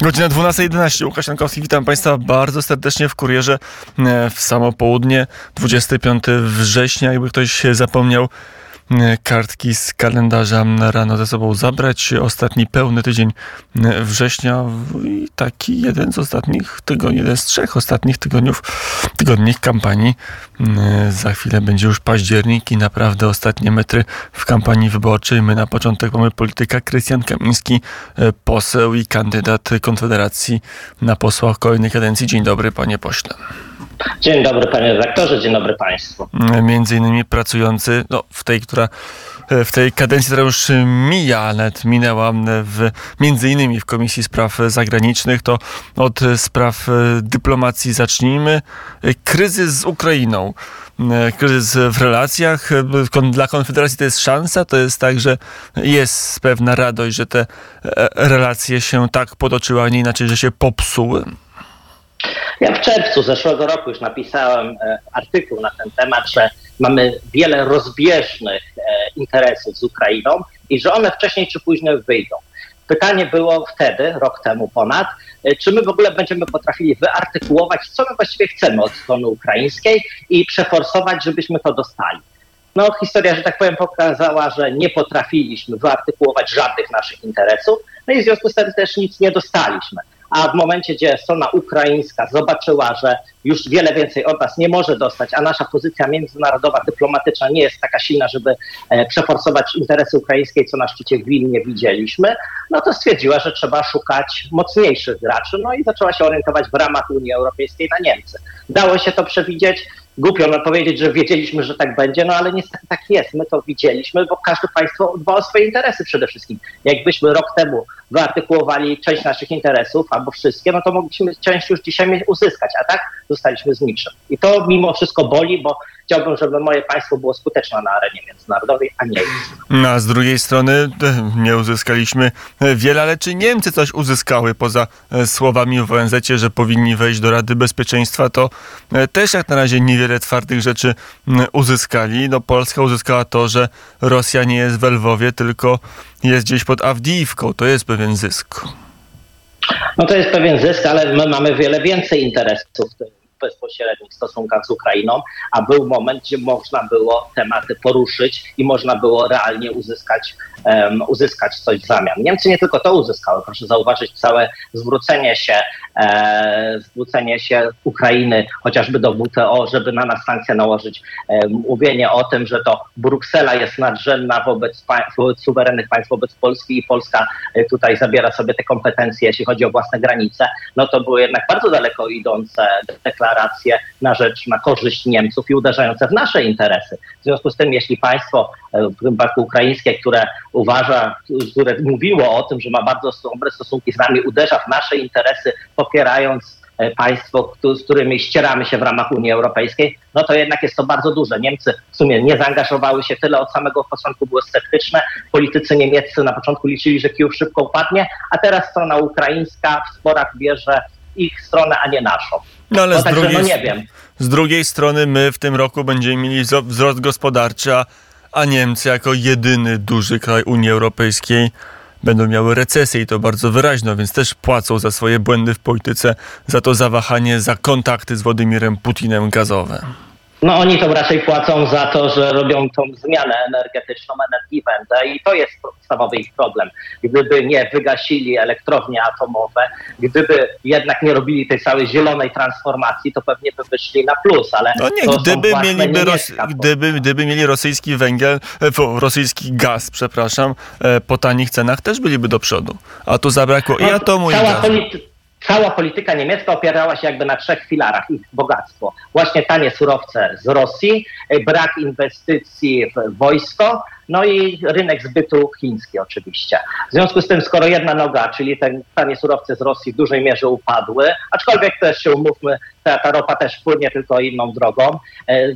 Godzina 12.11. Łukasz Jankowski, witam Państwa bardzo serdecznie w kurierze e, w samo południe, 25 września. Jakby ktoś zapomniał kartki z kalendarza rano ze sobą zabrać. Ostatni pełny tydzień września i taki jeden z ostatnich tygodni, jeden z trzech ostatnich tygodniów, tygodnich kampanii. Za chwilę będzie już październik i naprawdę ostatnie metry w kampanii wyborczej. My na początek mamy polityka Krystian Kamiński, poseł i kandydat Konfederacji na posła kolejnej kadencji. Dzień dobry, panie pośle. Dzień dobry panie redaktorze, dzień dobry państwu. Między innymi pracujący no, w tej, która w tej kadencji, która już mija, nawet minęła w, między innymi w Komisji Spraw Zagranicznych, to od spraw dyplomacji zacznijmy. Kryzys z Ukrainą. Kryzys w relacjach. Dla Konfederacji to jest szansa, to jest tak, że jest pewna radość, że te e, relacje się tak potoczyły, a nie inaczej, że się popsuły. Ja w czerwcu zeszłego roku już napisałem e, artykuł na ten temat, że mamy wiele rozbieżnych e, interesów z Ukrainą i że one wcześniej czy później wyjdą. Pytanie było wtedy, rok temu ponad, e, czy my w ogóle będziemy potrafili wyartykułować, co my właściwie chcemy od strony ukraińskiej i przeforsować, żebyśmy to dostali. No, historia, że tak powiem, pokazała, że nie potrafiliśmy wyartykułować żadnych naszych interesów, no i w związku z tym też nic nie dostaliśmy a w momencie, gdzie strona ukraińska zobaczyła, że już wiele więcej od nas nie może dostać, a nasza pozycja międzynarodowa, dyplomatyczna nie jest taka silna, żeby e, przeforsować interesy ukraińskie, co na szczycie w Wilnie widzieliśmy, no to stwierdziła, że trzeba szukać mocniejszych graczy, no i zaczęła się orientować w ramach Unii Europejskiej na Niemcy. Dało się to przewidzieć, głupio no powiedzieć, że wiedzieliśmy, że tak będzie, no ale niestety tak jest. My to widzieliśmy, bo każde państwo dba o swoje interesy przede wszystkim. Jakbyśmy rok temu wyartykułowali część naszych interesów albo wszystkie, no to mogliśmy część już dzisiaj uzyskać, a tak zostaliśmy z niczym. I to mimo wszystko boli, bo chciałbym, żeby moje państwo było skuteczne na arenie międzynarodowej, a nie jest. No, a z drugiej strony e, nie uzyskaliśmy e, wiele, ale czy Niemcy coś uzyskały poza e, słowami w ONZ, że powinni wejść do Rady Bezpieczeństwa, to też jak na razie niewiele twardych rzeczy uzyskali. No, Polska uzyskała to, że Rosja nie jest w Lwowie, tylko jest gdzieś pod Awdijiwką. To jest pewien zysk. No to jest pewien zysk, ale my mamy wiele więcej interesów bezpośrednich stosunkach z Ukrainą, a był moment, gdzie można było tematy poruszyć i można było realnie uzyskać, um, uzyskać coś w zamian. Niemcy nie tylko to uzyskały, proszę zauważyć całe zwrócenie się, e, zwrócenie się Ukrainy chociażby do WTO, żeby na nas sankcje nałożyć, e, mówienie o tym, że to Bruksela jest nadrzędna wobec, wobec suwerennych państw, wobec Polski i Polska e, tutaj zabiera sobie te kompetencje, jeśli chodzi o własne granice, no to były jednak bardzo daleko idące deklaracje na rzecz, na korzyść Niemców i uderzające w nasze interesy. W związku z tym, jeśli państwo, e, w tym przypadku ukraińskie, które uważa, które mówiło o tym, że ma bardzo dobre stosunki z nami, uderza w nasze interesy, popierając e, państwo, z którymi ścieramy się w ramach Unii Europejskiej, no to jednak jest to bardzo duże. Niemcy w sumie nie zaangażowały się tyle, od samego początku były sceptyczne. Politycy niemieccy na początku liczyli, że Kijów szybko upadnie, a teraz strona ukraińska w sporach bierze ich stronę, a nie naszą. No ale no, z, także, drugiej, no nie wiem. z drugiej strony my w tym roku będziemy mieli wzrost gospodarczy, a Niemcy jako jedyny duży kraj Unii Europejskiej będą miały recesję i to bardzo wyraźną, więc też płacą za swoje błędy w polityce, za to zawahanie, za kontakty z Władimirem Putinem gazowe. No oni to raczej płacą za to, że robią tą zmianę energetyczną, Energiewende i to jest podstawowy ich problem. Gdyby nie wygasili elektrownie atomowe, gdyby jednak nie robili tej całej zielonej transformacji, to pewnie by wyszli na plus, ale no nie, gdyby, mieliby ros- gdyby, gdyby mieli rosyjski węgiel, e, rosyjski gaz, przepraszam, e, po tanich cenach też byliby do przodu. A tu zabrakło no, i atomu, i gazu. Cała polityka niemiecka opierała się jakby na trzech filarach ich bogactwo. Właśnie tanie surowce z Rosji, brak inwestycji w wojsko, no i rynek zbytu chiński oczywiście. W związku z tym, skoro jedna noga, czyli te tanie surowce z Rosji w dużej mierze upadły, aczkolwiek też się umówmy, ta, ta ropa też płynie tylko inną drogą,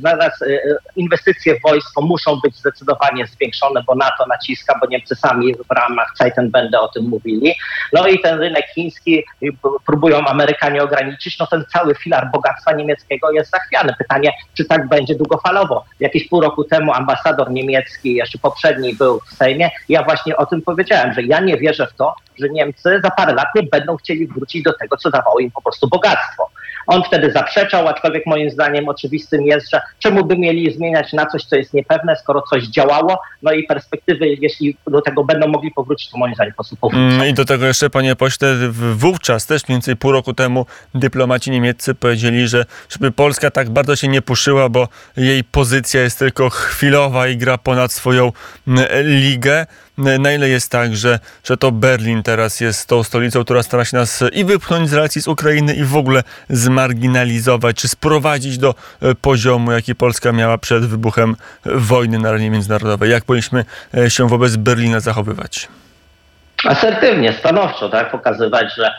zaraz e, e, inwestycje w wojsko muszą być zdecydowanie zwiększone, bo NATO naciska, bo Niemcy sami w ramach Zeitenwende o tym mówili. No i ten rynek chiński próbują Amerykanie ograniczyć, no ten cały filar bogactwa niemieckiego jest zachwiany. Pytanie, czy tak będzie długofalowo. Jakieś pół roku temu ambasador niemiecki, jeszcze poprzedni był w Sejmie, ja właśnie o tym powiedziałem, że ja nie wierzę w to, że Niemcy za parę lat nie będą chcieli wrócić do tego, co dawało im po prostu bogactwo. On wtedy zaprzeczał, aczkolwiek moim zdaniem oczywistym jest, że czemu by mieli zmieniać na coś, co jest niepewne, skoro coś działało, no i perspektywy, jeśli do tego będą mogli powrócić, to moim zdaniem po prostu powrócą. Mm, I do tego jeszcze, panie pośle, wówczas też mniej więcej pół roku temu dyplomaci niemieccy powiedzieli, że żeby Polska tak bardzo się nie puszyła, bo jej pozycja jest tylko chwilowa i gra ponad swoją mm, ligę. Na ile jest tak, że, że to Berlin teraz jest tą stolicą, która stara się nas i wypchnąć z relacji z Ukrainy i w ogóle zmarginalizować, czy sprowadzić do e, poziomu, jaki Polska miała przed wybuchem wojny na arenie międzynarodowej? Jak powinniśmy e, się wobec Berlina zachowywać? asertywnie, stanowczo, tak, pokazywać, że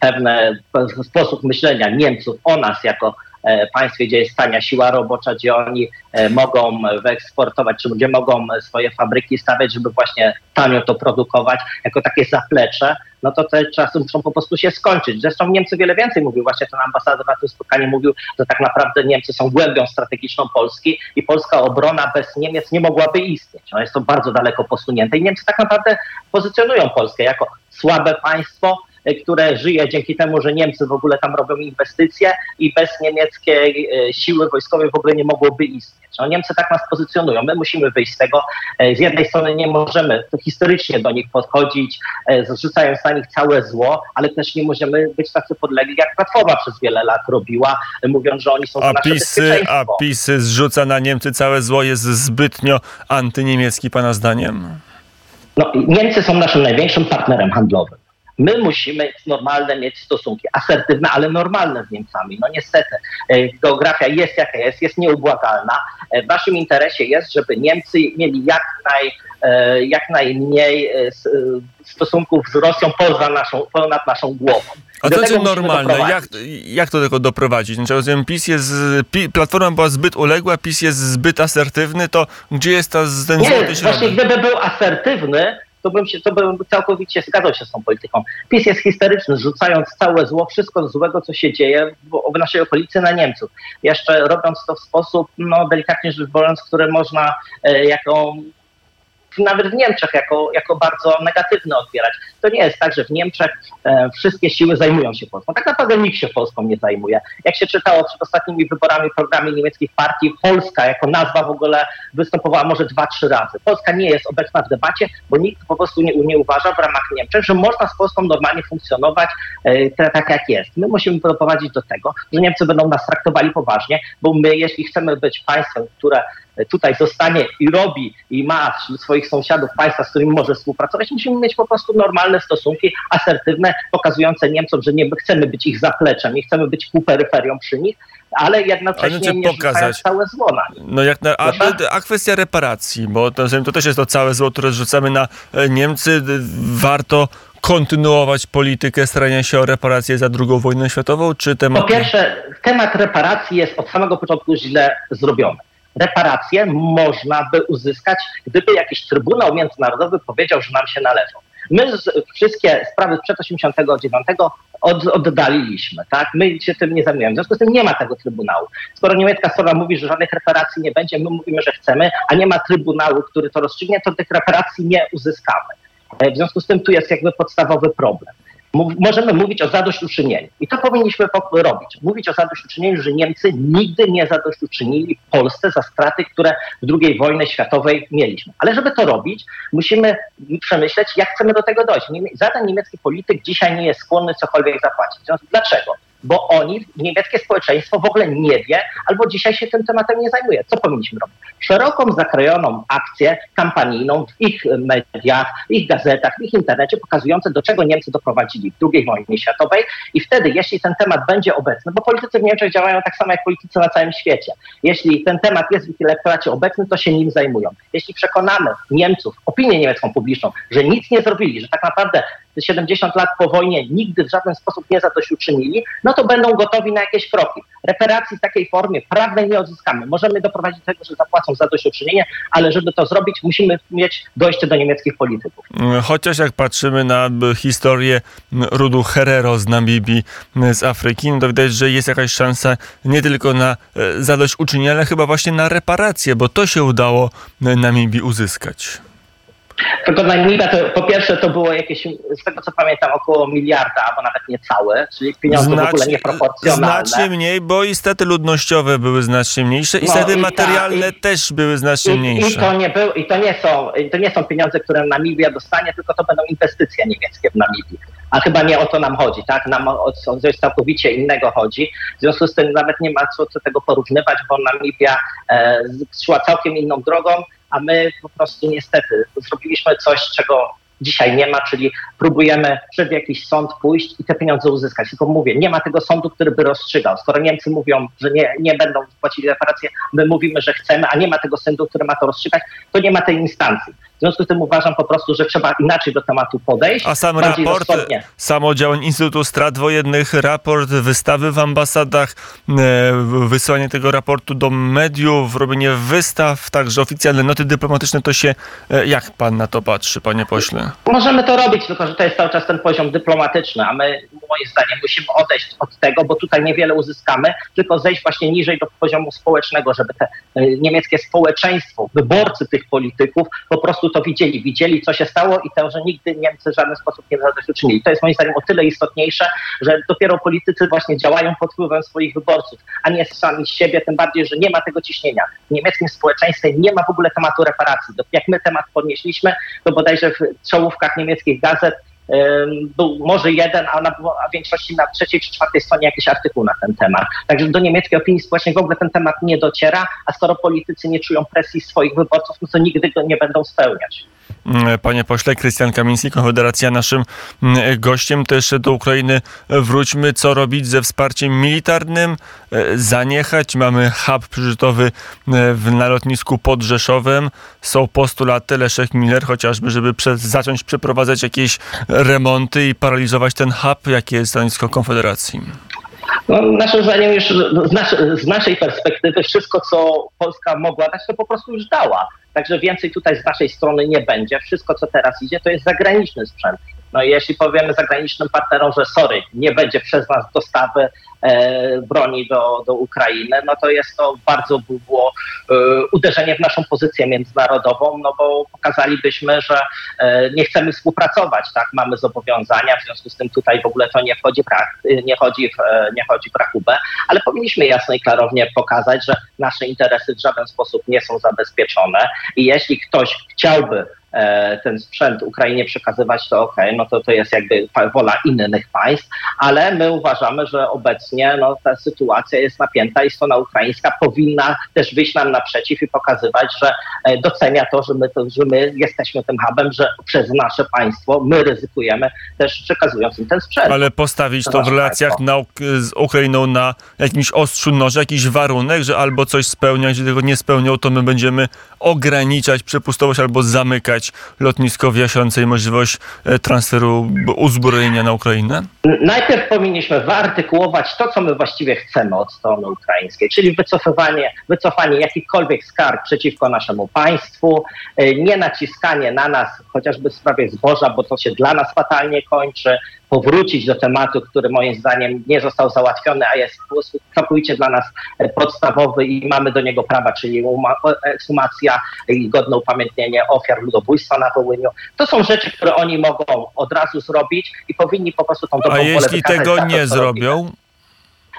pewne sposób myślenia Niemców o nas jako E, państwie, gdzie jest tania siła robocza, gdzie oni e, mogą wyeksportować, czy gdzie mogą swoje fabryki stawiać, żeby właśnie tanio to produkować, jako takie zaplecze, no to te czasy muszą po prostu się skończyć. Zresztą Niemcy wiele więcej mówił, właśnie ten ambasador na tym spotkaniu mówił, że tak naprawdę Niemcy są głębią strategiczną Polski i polska obrona bez Niemiec nie mogłaby istnieć. No jest to bardzo daleko posunięte i Niemcy tak naprawdę pozycjonują Polskę jako słabe państwo, które żyje dzięki temu, że Niemcy w ogóle tam robią inwestycje i bez niemieckiej e, siły wojskowej w ogóle nie mogłoby istnieć. No, Niemcy tak nas pozycjonują. My musimy wyjść z tego. E, z jednej strony nie możemy historycznie do nich podchodzić, e, zrzucając na nich całe zło, ale też nie możemy być tacy podlegli, jak Platforma przez wiele lat robiła, mówiąc, że oni są a nasze PiSy, A PiS zrzuca na Niemcy całe zło, jest zbytnio antyniemiecki pana zdaniem? No, Niemcy są naszym największym partnerem handlowym. My musimy normalne mieć stosunki, asertywne, ale normalne z Niemcami. No niestety, e, geografia jest jaka jest, jest nieubłagalna. E, w naszym interesie jest, żeby Niemcy mieli jak, naj, e, jak najmniej stosunków z Rosją poza naszą, ponad naszą głową. A to jest normalne. Jak, jak do tego doprowadzić? Znaczy, rozumiem, PiS jest, Platforma była zbyt uległa, PiS jest zbyt asertywny, to gdzie jest ta, ten Nie, złoty środek? Właśnie gdyby był asertywny, to bym, się, to bym całkowicie zgadzał się z tą polityką. PiS jest historyczny, rzucając całe zło, wszystko złego, co się dzieje w, w naszej okolicy na Niemców. Jeszcze robiąc to w sposób, no delikatnie rzecz biorąc, który można e, jako nawet w Niemczech jako, jako bardzo negatywny odbierać. To nie jest tak, że w Niemczech e, wszystkie siły zajmują się Polską. Tak naprawdę nikt się Polską nie zajmuje. Jak się czytało przed ostatnimi wyborami w programie niemieckich partii, Polska jako nazwa w ogóle występowała może dwa, trzy razy. Polska nie jest obecna w debacie, bo nikt po prostu nie, nie uważa w ramach Niemczech, że można z Polską normalnie funkcjonować e, tak jak jest. My musimy doprowadzić do tego, że Niemcy będą nas traktowali poważnie, bo my, jeśli chcemy być państwem, które tutaj zostanie i robi i ma swoich sąsiadów, państwa, z którymi może współpracować, musimy mieć po prostu normalne stosunki, asertywne, pokazujące Niemcom, że nie chcemy być ich zapleczem, nie chcemy być półperyferią przy nich, ale jednocześnie ale nie pokazać. całe zło na No jak na, a, a, kwestia reparacji, bo to, to też jest to całe zło, które rzucamy na e, Niemcy. Warto kontynuować politykę starania się o reparacje za II wojnę światową, czy temat... Po pierwsze, temat reparacji jest od samego początku źle zrobiony reparacje można by uzyskać, gdyby jakiś Trybunał Międzynarodowy powiedział, że nam się należą. My wszystkie sprawy sprzed 89 od, oddaliliśmy, tak? My się tym nie zajmujemy. W związku z tym nie ma tego Trybunału. Skoro niemiecka strona mówi, że żadnych reparacji nie będzie, my mówimy, że chcemy, a nie ma Trybunału, który to rozstrzygnie, to tych reparacji nie uzyskamy. E, w związku z tym tu jest jakby podstawowy problem możemy mówić o zadośćuczynieniu. I to powinniśmy robić. Mówić o zadośćuczynieniu, że Niemcy nigdy nie zadośćuczynili Polsce za straty, które w II wojnie światowej mieliśmy. Ale żeby to robić, musimy przemyśleć, jak chcemy do tego dojść. Żaden niemiecki polityk dzisiaj nie jest skłonny cokolwiek zapłacić. Dlaczego? Bo oni, niemieckie społeczeństwo w ogóle nie wie, albo dzisiaj się tym tematem nie zajmuje. Co powinniśmy robić? Szeroką, zakrojoną akcję kampanijną w ich mediach, w ich gazetach, w ich internecie, pokazujące, do czego Niemcy doprowadzili w II wojnie światowej i wtedy, jeśli ten temat będzie obecny, bo politycy w Niemczech działają tak samo jak politycy na całym świecie, jeśli ten temat jest w ich elektoracie obecny, to się nim zajmują. Jeśli przekonamy Niemców, opinię niemiecką publiczną, że nic nie zrobili, że tak naprawdę 70 lat po wojnie nigdy w żaden sposób nie zadośćuczynili, no to będą gotowi na jakieś kroki. Reparacji w takiej formie prawnej nie odzyskamy. Możemy doprowadzić do tego, że zapłacą zadośćuczynienie, ale żeby to zrobić, musimy mieć dojście do niemieckich polityków. Chociaż jak patrzymy na historię rudu Herero z Namibii, z Afryki, no to widać, że jest jakaś szansa nie tylko na zadośćuczynienie, ale chyba właśnie na reparacje, bo to się udało Namibii uzyskać. Tylko Namibia to po pierwsze to było jakieś, z tego co pamiętam, około miliarda, albo nawet niecałe, czyli pieniądze Znacz, w ogóle nieproporcjonalne. Znacznie mniej, bo i ludnościowe były znacznie mniejsze i no, stety materialne ta, i, też były znacznie i, mniejsze. I to, nie był, i, to nie są, to nie są pieniądze, które Namibia dostanie, tylko to będą inwestycje niemieckie w Namibii. A chyba nie o to nam chodzi, tak? Nam o coś całkowicie innego chodzi. W związku z tym nawet nie ma co, co tego porównywać, bo Namibia e, szła całkiem inną drogą a my po prostu niestety zrobiliśmy coś, czego dzisiaj nie ma, czyli próbujemy przed jakiś sąd pójść i te pieniądze uzyskać. Tylko mówię, nie ma tego sądu, który by rozstrzygał. Skoro Niemcy mówią, że nie, nie będą płacili reparacje, my mówimy, że chcemy, a nie ma tego sądu, który ma to rozstrzygać, to nie ma tej instancji. W związku z tym uważam po prostu, że trzeba inaczej do tematu podejść. A sam raport samodziałań Instytutu Strat Wojennych, raport, wystawy w ambasadach, e, wysłanie tego raportu do mediów, robienie wystaw, także oficjalne noty dyplomatyczne, to się, e, jak pan na to patrzy, panie pośle? Możemy to robić, tylko że to jest cały czas ten poziom dyplomatyczny, a my moim zdaniem musimy odejść od tego, bo tutaj niewiele uzyskamy, tylko zejść właśnie niżej do poziomu społecznego, żeby te e, niemieckie społeczeństwo, wyborcy tych polityków po prostu to widzieli, widzieli co się stało i to, że nigdy Niemcy w żaden sposób nie zadośćuczynili. To jest moim zdaniem o tyle istotniejsze, że dopiero politycy właśnie działają pod wpływem swoich wyborców, a nie sami z siebie, tym bardziej, że nie ma tego ciśnienia. W niemieckim społeczeństwie nie ma w ogóle tematu reparacji. Jak my temat podnieśliśmy, to bodajże w czołówkach niemieckich gazet był może jeden, a, na, a w większości na trzeciej czy czwartej stronie jakiś artykuł na ten temat. Także do niemieckiej opinii społecznej w ogóle ten temat nie dociera, a skoro politycy nie czują presji swoich wyborców, no to nigdy go nie będą spełniać. Mm, panie pośle, Krystian Kamiński, Konfederacja, naszym mm, gościem. Też do Ukrainy wróćmy. Co robić ze wsparciem militarnym? E, zaniechać. Mamy hub przyżytowy e, na lotnisku pod Rzeszowem. Są postulaty Leszek Miller, chociażby, żeby prze zacząć przeprowadzać jakieś remonty i paraliżować ten hub. Jakie jest stanowisko Konfederacji? No, naszym zdaniem już z, z naszej perspektywy wszystko, co Polska mogła dać, to po prostu już dała. Także więcej tutaj z naszej strony nie będzie. Wszystko, co teraz idzie, to jest zagraniczny sprzęt. No i jeśli powiemy zagranicznym partnerom, że sorry, nie będzie przez nas dostawy e, broni do, do Ukrainy, no to jest to bardzo było e, uderzenie w naszą pozycję międzynarodową, no bo pokazalibyśmy, że e, nie chcemy współpracować, tak, mamy zobowiązania, w związku z tym tutaj w ogóle to nie wchodzi w, nie chodzi w, e, nie chodzi w rachubę, ale powinniśmy jasno i klarownie pokazać, że nasze interesy w żaden sposób nie są zabezpieczone i jeśli ktoś chciałby E, ten sprzęt Ukrainie przekazywać, to ok, no to to jest jakby wola innych państw, ale my uważamy, że obecnie no, ta sytuacja jest napięta i strona ukraińska powinna też wyjść nam naprzeciw i pokazywać, że e, docenia to, że my, to, że my jesteśmy tym hubem, że przez nasze państwo my ryzykujemy też przekazując im ten sprzęt. Ale postawić to w relacjach na, z Ukrainą na jakimś ostrzu noża, jakiś warunek, że albo coś spełnia, jeżeli tego nie spełnią, to my będziemy ograniczać przepustowość albo zamykać lotnisko w Jasiącej możliwość e, transferu uzbrojenia na Ukrainę? Najpierw powinniśmy wyartykułować to, co my właściwie chcemy od strony ukraińskiej, czyli wycofywanie, wycofanie jakichkolwiek skarg przeciwko naszemu państwu, e, nie naciskanie na nas chociażby w sprawie zboża, bo to się dla nas fatalnie kończy, powrócić do tematu, który moim zdaniem nie został załatwiony, a jest całkowicie dla nas podstawowy i mamy do niego prawa, czyli ekshumacja i godne upamiętnienie ofiar ludobójstwa na Wołyniu. To są rzeczy, które oni mogą od razu zrobić i powinni po prostu tą dobrą A jeśli tego nie zrobią?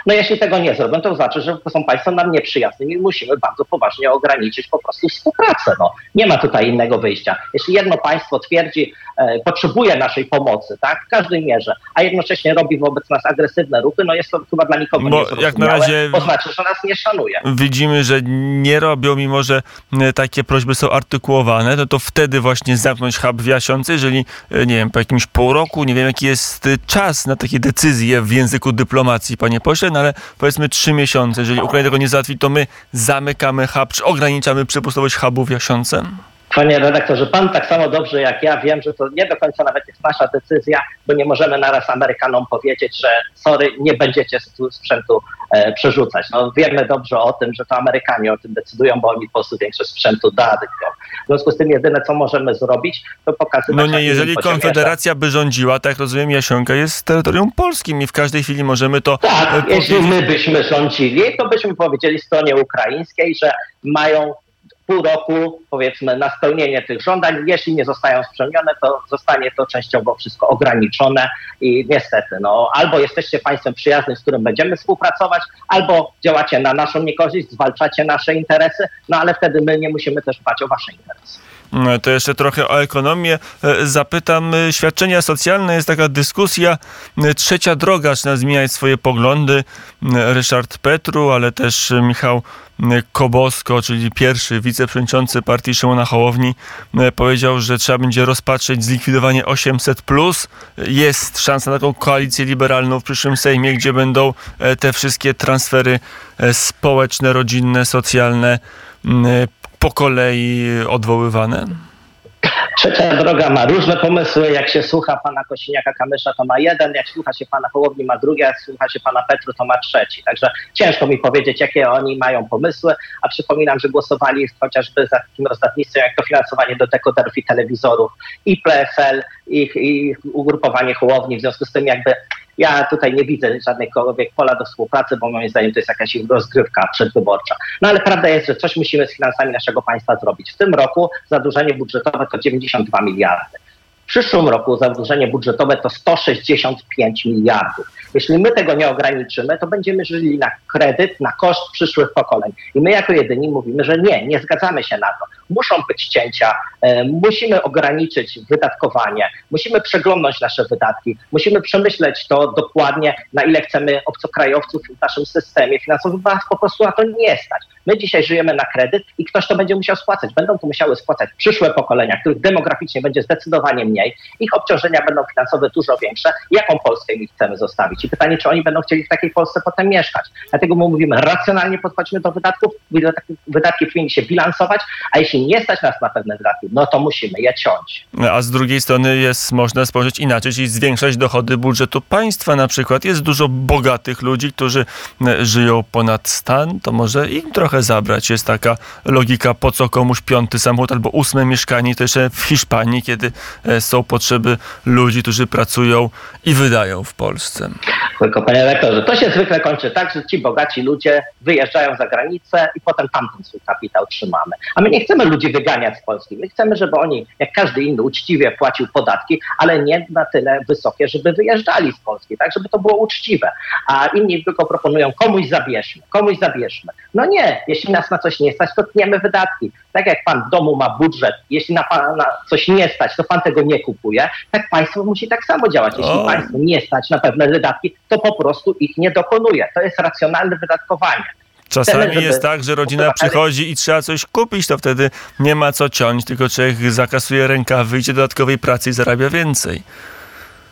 No jeśli tego nie zrobią, to znaczy, że są państwem nam nieprzyjaznym i musimy bardzo poważnie ograniczyć po prostu współpracę. No, nie ma tutaj innego wyjścia. Jeśli jedno państwo twierdzi, e, potrzebuje naszej pomocy, tak, w każdej mierze, a jednocześnie robi wobec nas agresywne ruchy, no jest to chyba dla nikogo Bo jak na razie to znaczy, że nas nie szanuje. Widzimy, że nie robią, mimo że e, takie prośby są artykułowane, no to wtedy właśnie zamknąć hub w Jasiące, jeżeli, e, nie wiem, po jakimś pół roku, nie wiem, jaki jest czas na takie decyzje w języku dyplomacji, panie pośle, no ale powiedzmy trzy miesiące. Jeżeli Ukraina tego nie załatwi, to my zamykamy hub, czy ograniczamy przepustowość hubów w Jasiące? Panie redaktorze, pan tak samo dobrze jak ja wiem, że to nie do końca nawet jest nasza decyzja, bo nie możemy naraz Amerykanom powiedzieć, że sorry, nie będziecie sprzętu e, przerzucać. No, wiemy dobrze o tym, że to Amerykanie o tym decydują, bo oni po prostu większość sprzętu dadzą. W związku z tym jedyne, co możemy zrobić, to pokazywać... No nie, jeżeli Konfederacja by rządziła, tak rozumiem, Jasionka jest terytorium polskim i w każdej chwili możemy to... Tak, e, jeśli my byśmy rządzili, to byśmy powiedzieli stronie ukraińskiej, że mają pół roku, powiedzmy, na spełnienie tych żądań. Jeśli nie zostają spełnione, to zostanie to częściowo wszystko ograniczone i niestety, no, albo jesteście państwem przyjaznym, z którym będziemy współpracować, albo działacie na naszą niekorzyść, zwalczacie nasze interesy, no ale wtedy my nie musimy też dbać o wasze interesy. No, to jeszcze trochę o ekonomię. E, zapytam, e, świadczenia socjalne jest taka dyskusja. E, trzecia droga zaczyna zmieniać swoje poglądy. Ryszard Petru, ale też Michał Kobosko, czyli pierwszy wiceprzewodniczący partii Szymona Hołowni, powiedział, że trzeba będzie rozpatrzeć zlikwidowanie 800. Jest szansa na taką koalicję liberalną w przyszłym Sejmie, gdzie będą te wszystkie transfery społeczne, rodzinne, socjalne po kolei odwoływane? Trzecia droga ma różne pomysły. Jak się słucha pana Kosiniaka-Kamysza, to ma jeden. Jak słucha się pana Hołowni, ma drugi. Jak słucha się pana Petru, to ma trzeci. Także ciężko mi powiedzieć, jakie oni mają pomysły. A przypominam, że głosowali chociażby za takim rozdawnictwem, jak dofinansowanie do dekoderów i telewizorów i PSL, i, i ugrupowanie Hołowni. W związku z tym jakby ja tutaj nie widzę żadnego pola do współpracy, bo moim zdaniem to jest jakaś rozgrywka przedwyborcza. No ale prawda jest, że coś musimy z finansami naszego państwa zrobić. W tym roku zadłużenie budżetowe to 92 miliardy. W przyszłym roku zadłużenie budżetowe to 165 miliardów. Jeśli my tego nie ograniczymy, to będziemy żyli na kredyt, na koszt przyszłych pokoleń. I my jako jedyni mówimy, że nie, nie zgadzamy się na to. Muszą być cięcia, e, musimy ograniczyć wydatkowanie, musimy przeglądnąć nasze wydatki, musimy przemyśleć to dokładnie, na ile chcemy obcokrajowców w naszym systemie finansowym, bo po prostu na to nie stać. My dzisiaj żyjemy na kredyt i ktoś to będzie musiał spłacać. Będą to musiały spłacać przyszłe pokolenia, których demograficznie będzie zdecydowanie mniej. Ich obciążenia będą finansowe dużo większe. Jaką Polskę mi chcemy zostawić? I pytanie, czy oni będą chcieli w takiej Polsce potem mieszkać. Dlatego my mówimy, racjonalnie podchodźmy do wydatków, wydatki powinny się bilansować, a jeśli nie stać nas na pewne wydatki, no to musimy je ciąć. A z drugiej strony jest, można spojrzeć inaczej, czyli zwiększać dochody budżetu państwa na przykład. Jest dużo bogatych ludzi, którzy e, żyją ponad stan, to może im trochę zabrać. Jest taka logika, po co komuś piąty samochód albo ósme mieszkanie, to jeszcze w Hiszpanii, kiedy e, są potrzeby ludzi, którzy pracują i wydają w Polsce. Tylko panie rektorze, to się zwykle kończy tak, że ci bogaci ludzie wyjeżdżają za granicę i potem tamten swój kapitał trzymamy. A my nie chcemy ludzi wyganiać z Polski. My chcemy, żeby oni, jak każdy inny, uczciwie płacił podatki, ale nie na tyle wysokie, żeby wyjeżdżali z Polski, tak, żeby to było uczciwe. A inni tylko proponują, komuś zabierzmy, komuś zabierzmy. No nie, jeśli nas na coś nie stać, to tniemy wydatki. Tak jak pan w domu ma budżet, jeśli na pana coś nie stać, to pan tego nie kupuje, tak państwo musi tak samo działać. Jeśli o. państwo nie stać na pewne wydatki, to po prostu ich nie dokonuje. To jest racjonalne wydatkowanie. Czasami jest tak, że rodzina przychodzi i trzeba coś kupić, to wtedy nie ma co ciąć, tylko człowiek zakasuje rękawy, idzie dodatkowej pracy i zarabia więcej.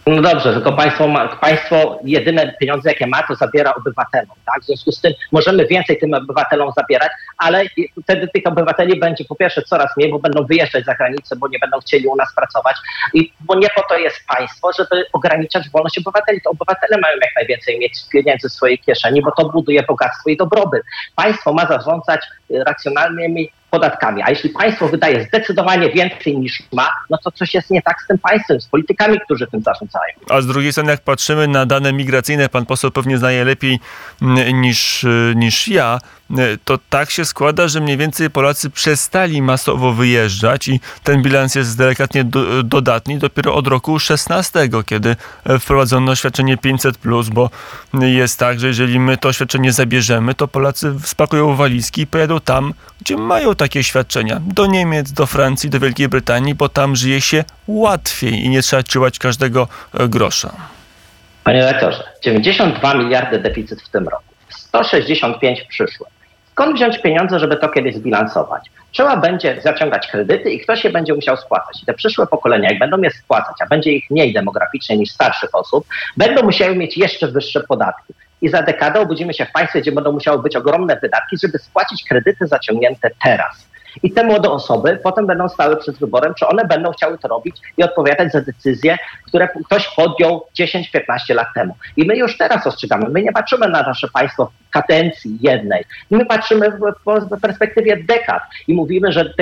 No dobrze, tylko państwo, ma, państwo jedyne pieniądze, jakie ma, to zabiera obywatelom. Tak? W związku z tym możemy więcej tym obywatelom zabierać, ale wtedy tych obywateli będzie po pierwsze coraz mniej, bo będą wyjeżdżać za granicę, bo nie będą chcieli u nas pracować. I bo nie po to jest państwo, żeby ograniczać wolność obywateli. To obywatele mają jak najwięcej mieć pieniędzy w swojej kieszeni, bo to buduje bogactwo i dobrobyt. Państwo ma zarządzać racjonalnymi podatkami. A jeśli państwo wydaje zdecydowanie więcej niż ma, no to coś jest nie tak z tym państwem, z politykami, którzy tym zarządzają. A z drugiej strony, jak patrzymy na dane migracyjne, pan poseł pewnie znaje lepiej mm, niż, y, niż ja, to tak się składa, że mniej więcej Polacy przestali masowo wyjeżdżać i ten bilans jest delikatnie do, dodatni dopiero od roku 16, kiedy wprowadzono świadczenie 500+, bo jest tak, że jeżeli my to świadczenie zabierzemy, to Polacy spakują walizki i pojadą tam, gdzie mają takie świadczenia. Do Niemiec, do Francji, do Wielkiej Brytanii, bo tam żyje się łatwiej i nie trzeba czuwać każdego e, grosza. Panie rektorze, 92 miliardy deficyt w tym roku, 165 w przyszłym. Skąd wziąć pieniądze, żeby to kiedyś zbilansować? Trzeba będzie zaciągać kredyty i ktoś je będzie musiał spłacać. I te przyszłe pokolenia, jak będą je spłacać, a będzie ich mniej demograficznie niż starszych osób, będą musiały mieć jeszcze wyższe podatki i za dekadę obudzimy się w państwie, gdzie będą musiały być ogromne wydatki, żeby spłacić kredyty zaciągnięte teraz. I te młode osoby potem będą stały przed wyborem, czy one będą chciały to robić i odpowiadać za decyzje, które ktoś podjął 10-15 lat temu. I my już teraz ostrzegamy, my nie patrzymy na nasze państwo w kadencji jednej, my patrzymy w, perspektywie dekad i mówimy, że,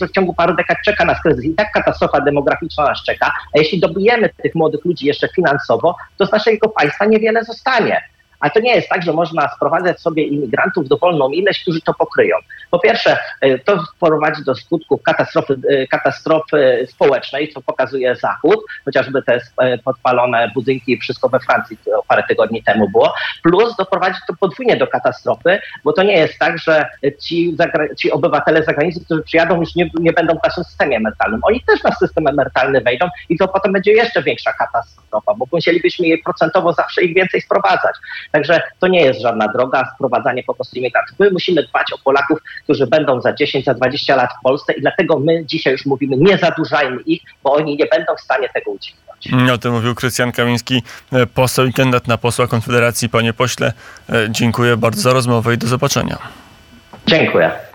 że w ciągu paru dekad czeka nas kryzys i tak katastrofa demograficzna nas czeka, a jeśli dobijemy tych młodych ludzi jeszcze finansowo, to z naszego państwa niewiele zostanie. Ale to nie jest tak, że można sprowadzać sobie imigrantów dowolną ilość, którzy to pokryją. Po pierwsze, y, to prowadzi do skutków katastrofy, y, katastrofy społecznej, co pokazuje Zachód, chociażby te y, podpalone budynki i wszystko we Francji parę tygodni temu było. Plus doprowadzi to podwójnie do katastrofy, bo to nie jest tak, że ci, ci obywatele zagraniczni, którzy przyjadą, już nie, nie będą w naszym systemie emerytalnym. Oni też na system emerytalny wejdą i to potem będzie jeszcze większa katastrofa, bo musielibyśmy jej procentowo zawsze ich więcej sprowadzać. Także to nie jest żadna droga, sprowadzanie po prostu imigrantów. My musimy dbać o Polaków, którzy będą za 10, za 20 lat w Polsce i dlatego my dzisiaj już mówimy, nie zadłużajmy ich, bo oni nie będą w stanie tego udźwignąć. O tym mówił Krystian Kamiński, e, poseł i kandydat na posła Konfederacji. Panie pośle, e, dziękuję bardzo za rozmowę i do zobaczenia. Dziękuję.